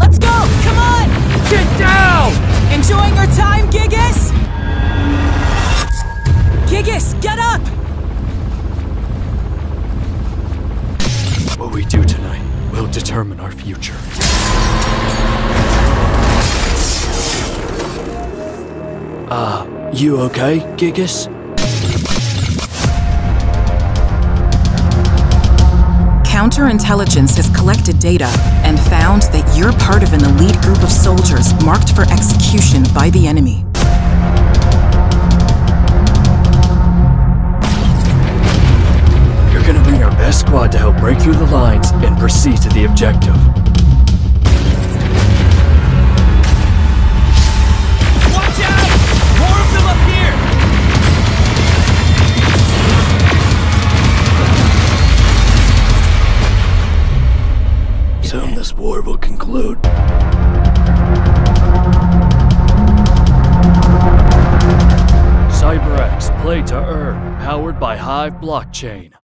Let's go! Come on! Get down! Enjoying your time, Gigas? Gigas, get up! What we do tonight will determine our future. Ah, uh, you okay, Gigas? Counterintelligence has collected data and found that you're part of an elite group of soldiers marked for execution by the enemy. You're gonna bring our best squad to help break through the lines and proceed to the objective. Soon this war will conclude. Psyber-X, play to earn, powered by Hive Blockchain.